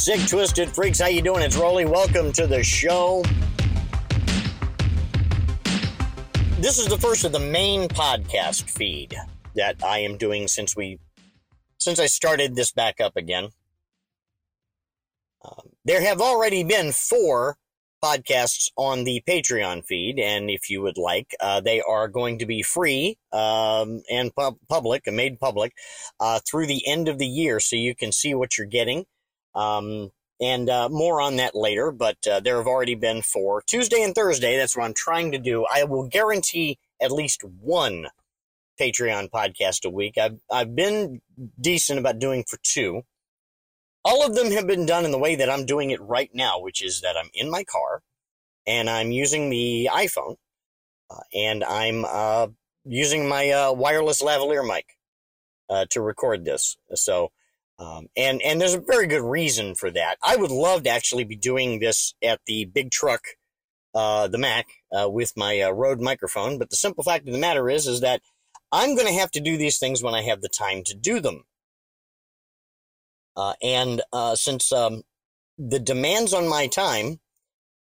Sick, twisted freaks. How you doing? It's Roley. Welcome to the show. This is the first of the main podcast feed that I am doing since we since I started this back up again. Um, there have already been four podcasts on the Patreon feed, and if you would like, uh, they are going to be free um, and pub- public and made public uh, through the end of the year, so you can see what you're getting. Um, and uh, more on that later, but uh, there have already been four. Tuesday and Thursday, that's what I'm trying to do. I will guarantee at least one Patreon podcast a week. I've, I've been decent about doing for two. All of them have been done in the way that I'm doing it right now, which is that I'm in my car and I'm using the iPhone uh, and I'm uh, using my uh, wireless lavalier mic uh, to record this. So, um, and and there's a very good reason for that. I would love to actually be doing this at the big truck, uh, the Mac, uh, with my uh, Rode microphone. But the simple fact of the matter is, is that I'm going to have to do these things when I have the time to do them. Uh, and uh, since um, the demands on my time,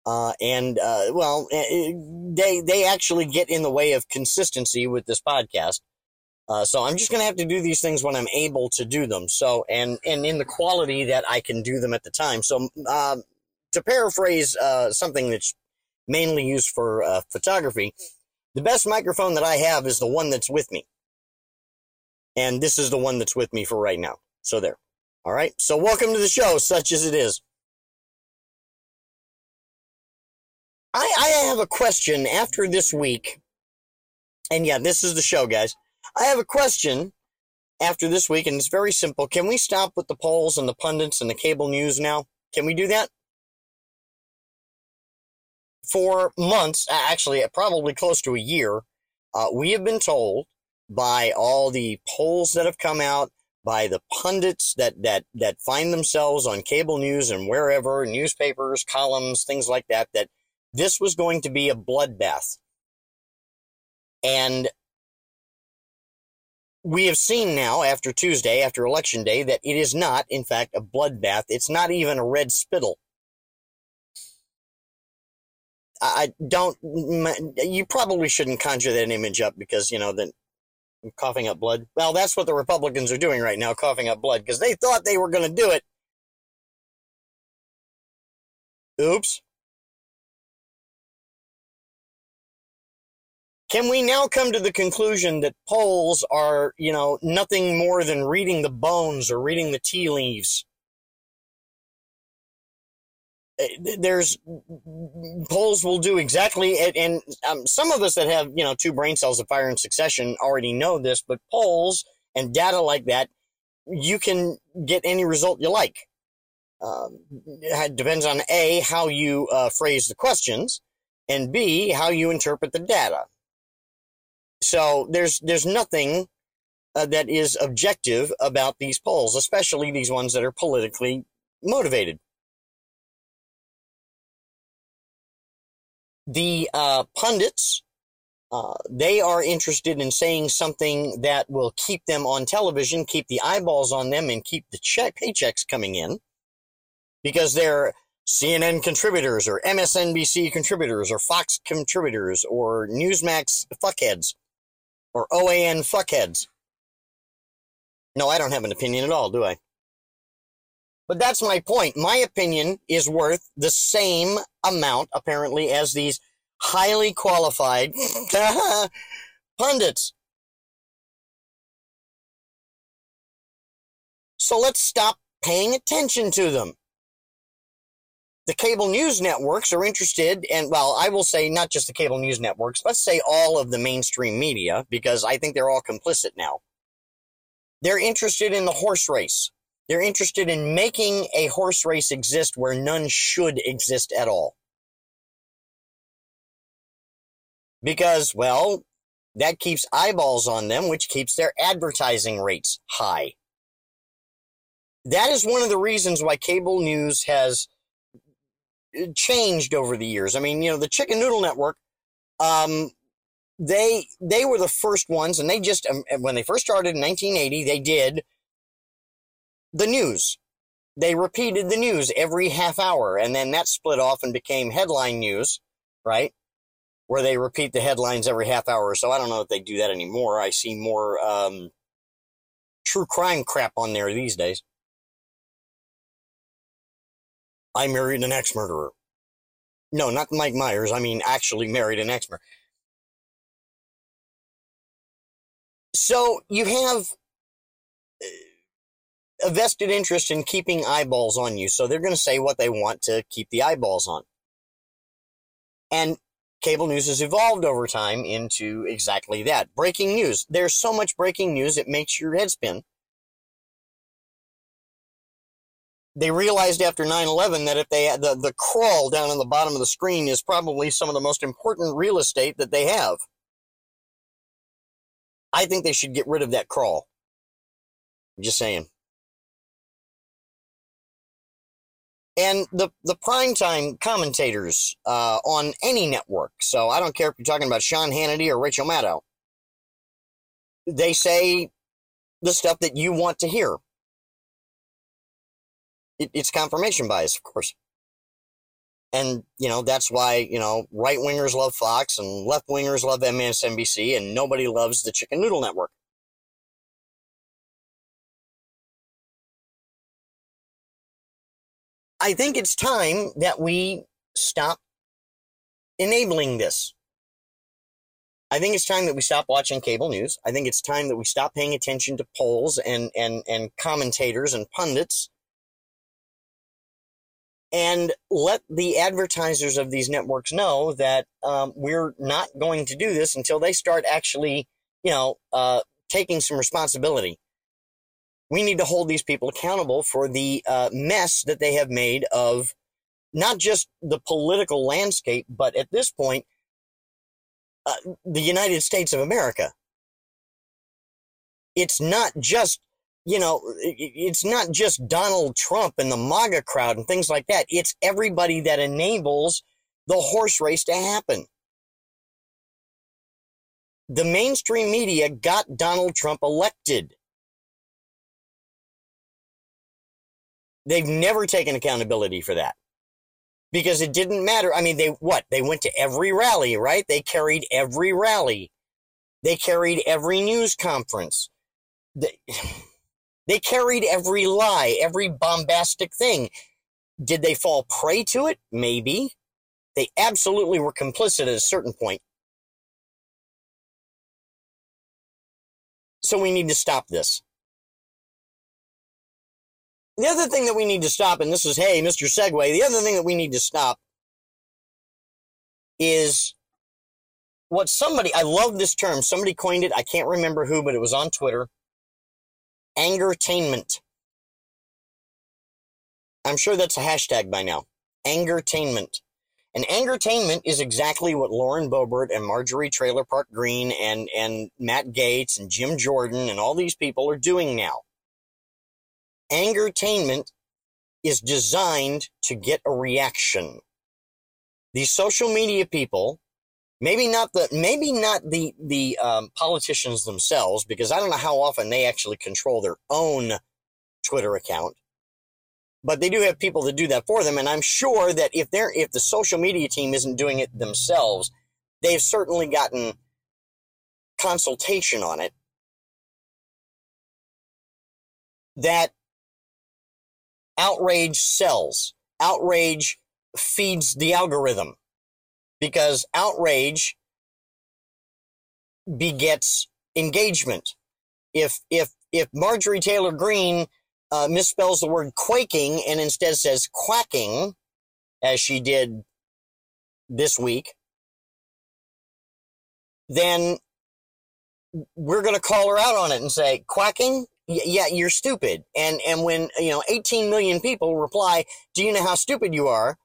uh, and well, eh, eh, they they actually get in the way of consistency with this podcast. Uh, so I'm just going to have to do these things when I'm able to do them. So, and, and in the quality that I can do them at the time. So, um, to paraphrase, uh, something that's mainly used for, uh, photography, the best microphone that I have is the one that's with me. And this is the one that's with me for right now. So there. All right. So welcome to the show, such as it is. I, I have a question after this week. And yeah, this is the show, guys. I have a question after this week, and it's very simple. Can we stop with the polls and the pundits and the cable news now? Can we do that? For months, actually, probably close to a year, uh, we have been told by all the polls that have come out, by the pundits that, that, that find themselves on cable news and wherever, newspapers, columns, things like that, that this was going to be a bloodbath. And we have seen now after Tuesday, after election day, that it is not, in fact, a bloodbath. It's not even a red spittle. I don't, you probably shouldn't conjure that image up because, you know, then coughing up blood. Well, that's what the Republicans are doing right now, coughing up blood because they thought they were going to do it. Oops. Can we now come to the conclusion that polls are, you know, nothing more than reading the bones or reading the tea leaves? Eh, there's polls will do exactly, and um, some of us that have, you know, two brain cells that fire in succession already know this, but polls and data like that, you can get any result you like. Um, it depends on A, how you uh, phrase the questions, and B, how you interpret the data. So there's there's nothing uh, that is objective about these polls, especially these ones that are politically motivated. The uh, pundits, uh, they are interested in saying something that will keep them on television, keep the eyeballs on them, and keep the check paychecks coming in, because they're CNN contributors or MSNBC contributors or Fox contributors or Newsmax fuckheads or OAN fuckheads. No, I don't have an opinion at all, do I? But that's my point. My opinion is worth the same amount, apparently, as these highly qualified pundits. So let's stop paying attention to them the cable news networks are interested, and well, I will say not just the cable news networks, let's say all of the mainstream media, because I think they're all complicit now. They're interested in the horse race. They're interested in making a horse race exist where none should exist at all. Because, well, that keeps eyeballs on them, which keeps their advertising rates high. That is one of the reasons why cable news has changed over the years. I mean, you know, the Chicken Noodle Network, um, they they were the first ones, and they just um, when they first started in 1980, they did the news. they repeated the news every half hour, and then that split off and became headline news, right? Where they repeat the headlines every half hour. So I don't know if they do that anymore. I see more um, true crime crap on there these days. I married an ex murderer. No, not Mike Myers. I mean, actually married an ex murderer. So you have uh, a vested interest in keeping eyeballs on you. So they're going to say what they want to keep the eyeballs on. And cable news has evolved over time into exactly that. Breaking news. There's so much breaking news, it makes your head spin. They realized after 9-11 that if they had the, the crawl down on the bottom of the screen is probably some of the most important real estate that they have. I think they should get rid of that crawl. I'm just saying. and the the primetime commentators uh, on any network. So I don't care if you're talking about Sean Hannity or Rachel Maddow. They say the stuff that you want to hear. It, it's confirmation bias, of course. And, you know, that's why, you know, right wingers love Fox and left wingers love MSNBC and nobody loves the Chicken Noodle Network. I think it's time that we stop enabling this. I think it's time that we stop watching cable news. I think it's time that we stop paying attention to polls and, and, and commentators and pundits and let the advertisers of these networks know that um, we're not going to do this until they start actually, you know, uh, taking some responsibility we need to hold these people accountable for the uh, mess that they have made of not just the political landscape, but at this point, uh, the United States of America. It's not just, you know, it's not just Donald Trump and the MAGA crowd and things like that. It's everybody that enables the horse race to happen. The mainstream media got Donald Trump elected. They've never taken accountability for that because it didn't matter. I mean, they what? They went to every rally, right? They carried every rally. They carried every news conference. They, they carried every lie, every bombastic thing. Did they fall prey to it? Maybe. They absolutely were complicit at a certain point. So we need to stop this. The other thing that we need to stop, and this is, hey, Mr. Segway, the other thing that we need to stop is what somebody, I love this term, somebody coined it, I can't remember who, but it was on Twitter. Angertainment. I'm sure that's a hashtag by now. Angertainment. And angertainment is exactly what Lauren Boebert and Marjorie Trailer Park Greene and, and Matt Gaetz and Jim Jordan and all these people are doing now. Angertainment is designed to get a reaction. These social media people, maybe not the maybe not the the um, politicians themselves, because I don't know how often they actually control their own Twitter account, but they do have people that do that for them. And I'm sure that if they're if the social media team isn't doing it themselves, they've certainly gotten consultation on it. That outrage sells. Outrage feeds the algorithm because outrage begets engagement. If if if Marjorie Taylor Greene uh, misspells the word quaking and instead says quacking, as she did this week, then we're going to call her out on it and say quacking yeah, you're stupid. And and when you know 18 million people reply, "Do you know how stupid you are?"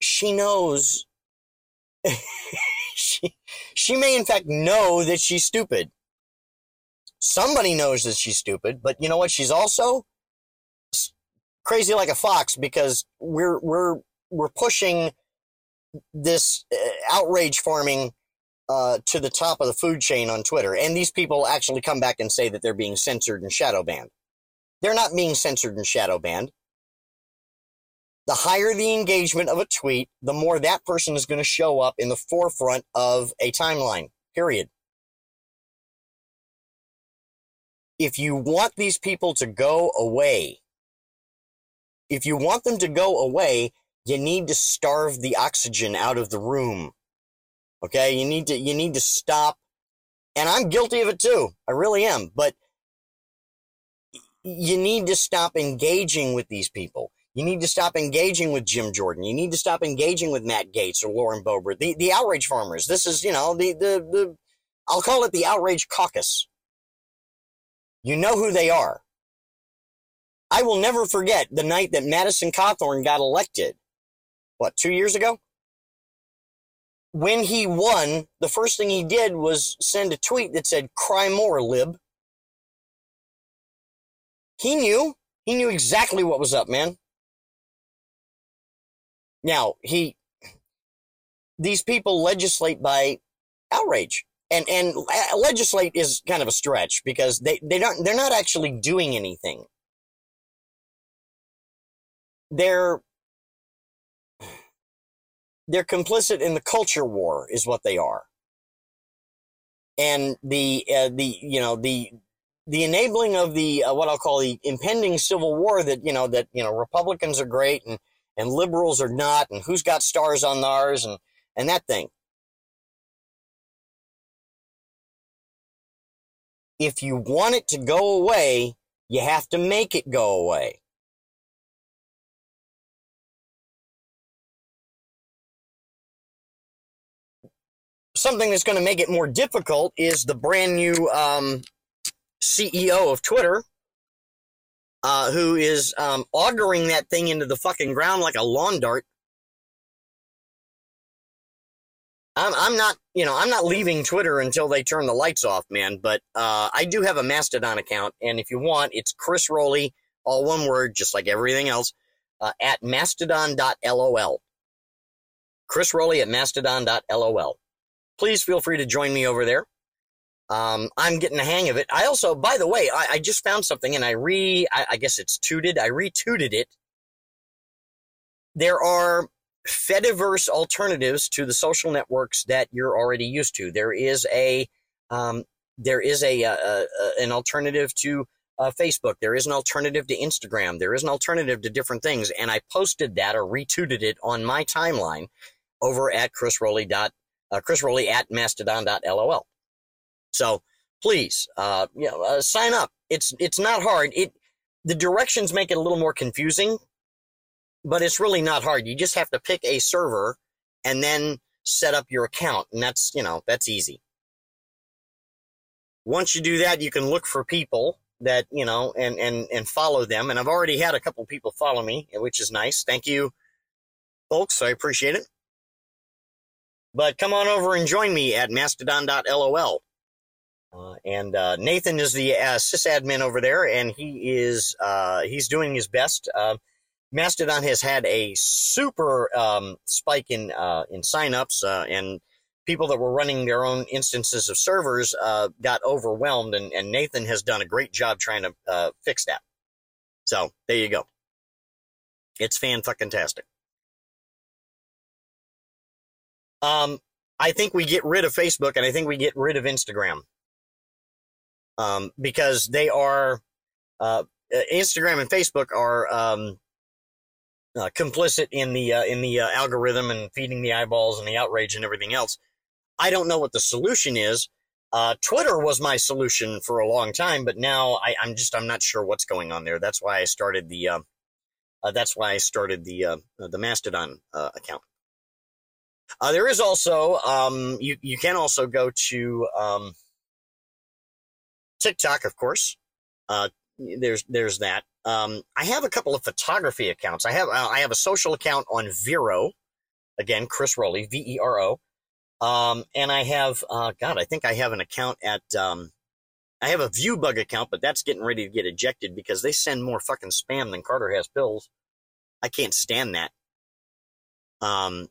She knows. she she may in fact know that she's stupid. Somebody knows that she's stupid, but you know what? She's also crazy like a fox because we're we're we're pushing this uh, outrage farming uh, to the top of the food chain on Twitter. And these people actually come back and say that they're being censored and shadow banned. they're not being censored and shadow banned. The higher the engagement of a tweet, the more that person is going to show up in the forefront of a timeline, period. If you want these people to go away, if you want them to go away, you need to starve the oxygen out of the room. Okay, you need to you need to stop and I'm guilty of it too. I really am, but you need to stop engaging with these people. You need to stop engaging with Jim Jordan. You need to stop engaging with Matt Gaetz or Lauren Boebert, the, the outrage farmers. This is, you know, the, the, the, I'll call it the outrage caucus. You know who they are. I will never forget the night that Madison Cawthorn got elected. What, two years ago? When he won, the first thing he did was send a tweet that said, cry more, lib. He knew. He knew exactly what was up, man. Now, he, these people legislate by outrage. And, and legislate is kind of a stretch because they, they don't, they're not actually doing anything. They're, they're complicit in the culture war is what they are. And the, uh, the, you know, the, the enabling of the, uh, what I'll call the impending civil war that, you know, that, you know, Republicans are great and, and liberals are not, and who's got stars on theirs, and, and that thing. If you want it to go away, you have to make it go away. Something that's going to make it more difficult is the brand new um, CEO of Twitter, uh, who is um, auguring that thing into the fucking ground like a lawn dart. I'm, I'm not, you know, I'm not leaving Twitter until they turn the lights off, man. But uh, I do have a Mastodon account, and if you want, it's Chris Roley, all one word, just like everything else, uh, at mastodon.lol. Chris Roley at mastodon.lol. Please feel free to join me over there. Um, I'm getting the hang of it. I also, by the way, I, I just found something and I re, I, I guess it's tooted. I retweeted it. There are Fediverse alternatives to the social networks that you're already used to. There is a, um, there is a, a, uh, a, uh, uh, an alternative to uh, Facebook. There is an alternative to Instagram. There is an alternative to different things. And I posted that or retweeted it on my timeline over at Chris Roley dot, uh, Chris Roley at mastodon.lol. So please, uh, you know, uh, sign up. It's it's not hard. It the directions make it a little more confusing, but it's really not hard. You just have to pick a server and then set up your account, and that's you know that's easy. Once you do that, you can look for people that you know and and and follow them. And I've already had a couple people follow me, which is nice. Thank you, folks. I appreciate it. But come on over and join me at mastodon.lol. Uh, and uh, Nathan is the uh, sysadmin over there, and he is uh, he's doing his best. Uh, Mastodon has had a super um, spike in uh, in signups, and people that were running their own instances of servers got overwhelmed, and, and, Nathan has done a great job trying to fix that. So there you go. It's fan fucking tastic. Um, I think we get rid of Facebook, and I think we get rid of Instagram um, because they are uh, uh, Instagram and Facebook are um, uh, complicit in the uh, in the uh, algorithm and feeding the eyeballs and the outrage and everything else. I don't know what the solution is. Uh, Twitter was my solution for a long time, but now I, am just I'm not sure what's going on there. That's why I started the that's why I started the the Mastodon account. there is also um, you you can also go to um, TikTok, of course. Uh, there's there's that. Um, I have a couple of photography accounts. I have uh, I have a social account on Vero, again Chris Roley, V E R O, um, and I have uh, God, I think I have an account at um, I have a ViewBug account, but that's getting ready to get ejected because they send more fucking spam than Carter has pills. I can't stand that. Um,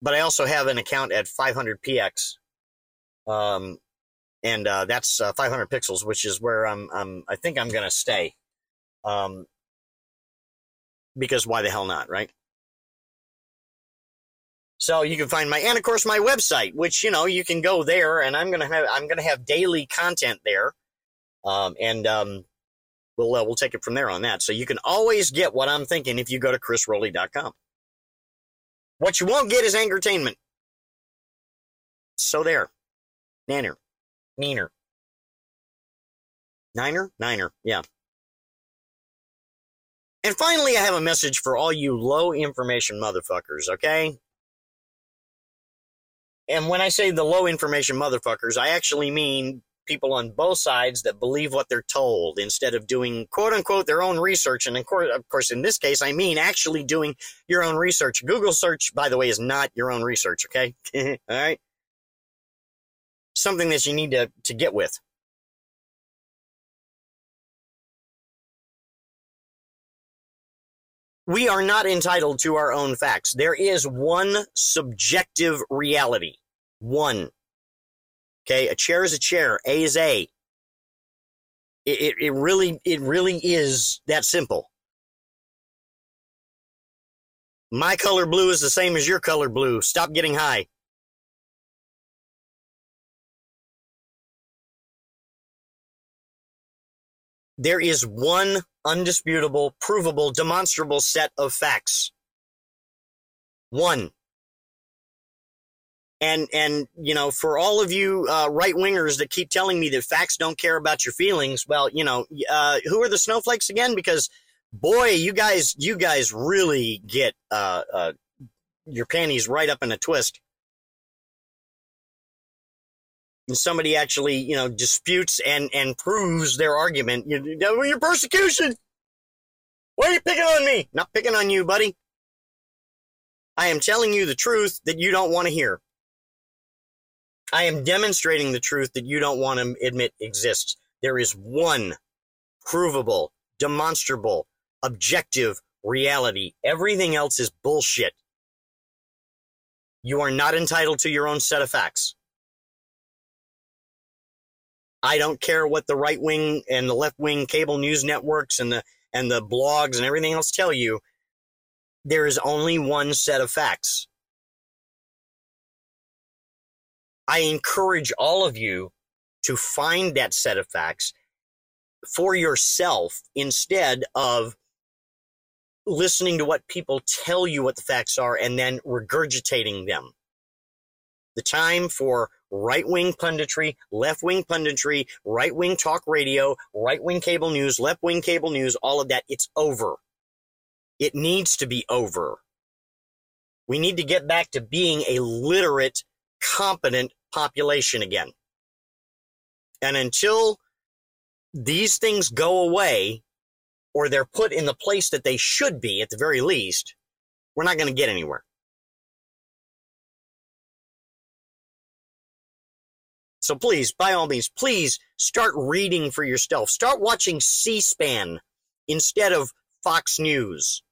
but I also have an account at 500px. Um, and uh, that's uh, 500 pixels, which is where I'm, I'm I think I'm going to stay. Um, because why the hell not, right? So you can find my, and of course my website, which, you know, you can go there and I'm going to have, I'm to have daily content there. Um, and, um, we'll, uh, we'll take it from there on that. So you can always get what I'm thinking if you go to chrisroley.com. What you won't get is entertainment. So there. Nanner. Neener. Niner? Niner, yeah. And finally, I have a message for all you low information motherfuckers, okay? And when I say the low information motherfuckers, I actually mean people on both sides that believe what they're told instead of doing quote unquote their own research. And of course, of course, in this case, I mean actually doing your own research. Google search, by the way, is not your own research, okay? All right? Something that you need to, to get with. we are not entitled to our own facts. There is one subjective reality. One. Okay, a chair is a chair. A is A. It, it, it really, it really is that simple. My color blue is the same as your color blue. Stop getting high. There is one undisputable, provable, demonstrable set of facts. One. And and you know, for all of you uh, right wingers that keep telling me that facts don't care about your feelings, well, you know, uh, who are the snowflakes again? Because boy, you guys, you guys really get uh, uh your panties right up in a twist somebody actually, you know, disputes and, and proves their argument, you, your persecution. Why are you picking on me? Not picking on you, buddy. I am telling you the truth that you don't want to hear. I am demonstrating the truth that you don't want to admit exists. There is one provable, demonstrable, objective reality. Everything else is bullshit. You are not entitled to your own set of facts. I don't care what the right wing and the left wing cable news networks and the and the blogs and everything else tell you. There is only one set of facts. I encourage all of you to find that set of facts for yourself instead of listening to what people tell you what the facts are and then regurgitating them. The time for right wing punditry, left wing punditry, right wing talk radio, right wing cable news, left wing cable news, all of that, it's over. It needs to be over. We need to get back to being a literate, competent population again. And until these things go away, or they're put in the place that they should be at the very least, we're not going to get anywhere. So please, by all means, please start reading for yourself. Start watching C SPAN instead of Fox News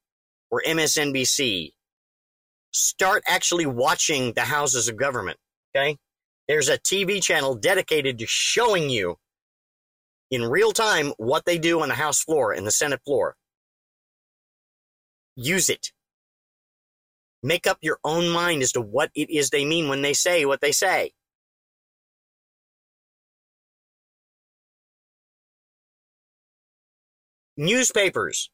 or MSNBC. Start actually watching the houses of government. Okay? There's a TV channel dedicated to showing you in real time what they do on the House floor and the Senate floor. Use it. Make up your own mind as to what it is they mean when they say what they say. Newspapers.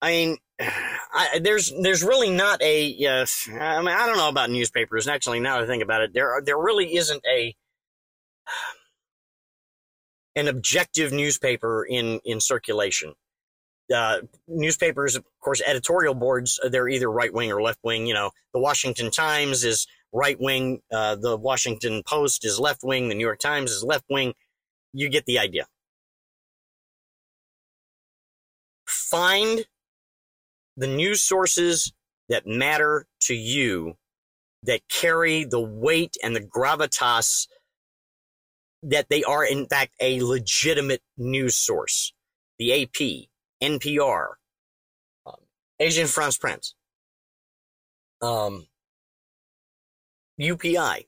I mean, I, there's there's really not a. Uh, I mean, I don't know about newspapers. Actually, now that I think about it, there there really isn't a an objective newspaper in in circulation. Uh, newspapers, of course, editorial boards, they're either right wing or left wing. You know, the Washington Times is right wing, uh, the Washington Post is left wing, the New York Times is left wing. You get the idea. Find the news sources that matter to you, that carry the weight and the gravitas that they are, in fact, a legitimate news source. The AP, NPR, um, Agence France Presse, um, UPI.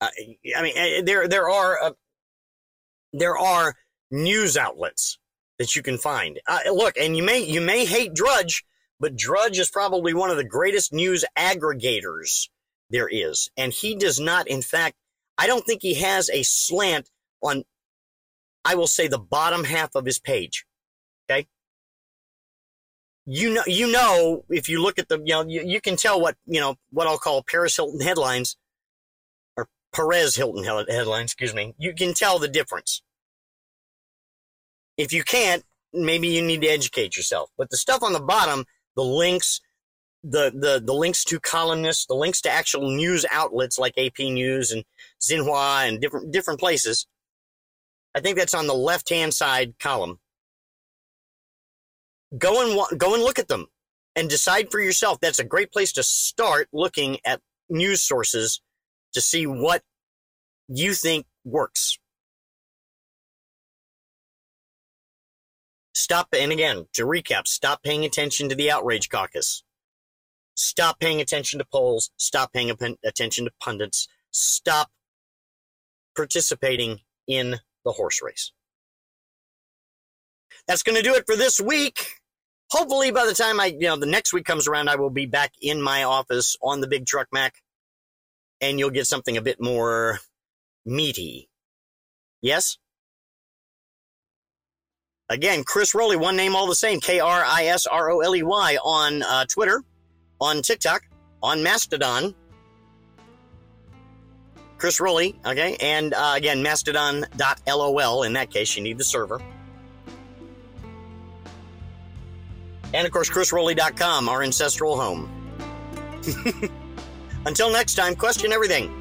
Uh, I mean, eh, there there are uh, there are news outlets that you can find. Uh, look, and you may you may hate Drudge, but Drudge is probably one of the greatest news aggregators there is, and he does not. In fact, I don't think he has a slant on. I will say the bottom half of his page. Okay. You know, you know, if you look at the, you know, you, you can tell what, you know, what I'll call Paris Hilton headlines or Perez Hilton headlines, excuse me. You can tell the difference. If you can't, maybe you need to educate yourself. But the stuff on the bottom, the links, the, the, the links to columnists, the links to actual news outlets like AP News and Xinhua and different, different places. I think that's on the left hand side column. Go and, go and look at them and decide for yourself. That's a great place to start looking at news sources to see what you think works. Stop, and again, to recap, stop paying attention to the outrage caucus. Stop paying attention to polls. Stop paying attention to pundits. Stop participating in the horse race. That's going to do it for this week. Hopefully, by the time I, you know, the next week comes around, I will be back in my office on the big truck Mac and you'll get something a bit more meaty. Yes? Again, Chris Roley, one name all the same, K R I S R O L E Y on uh, Twitter, on TikTok, on Mastodon. Chris Roley, okay, and uh, again, mastodon.lol. In that case, you need the server. And of course, chrisroley.com, our ancestral home. Until next time, question everything.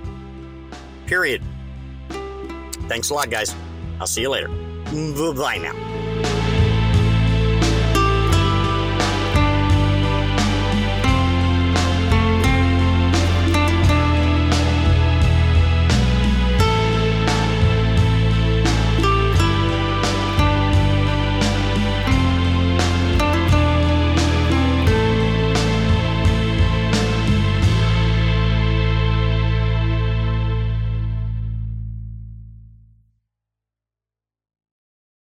Period. Thanks a lot, guys. I'll see you later. Bye now.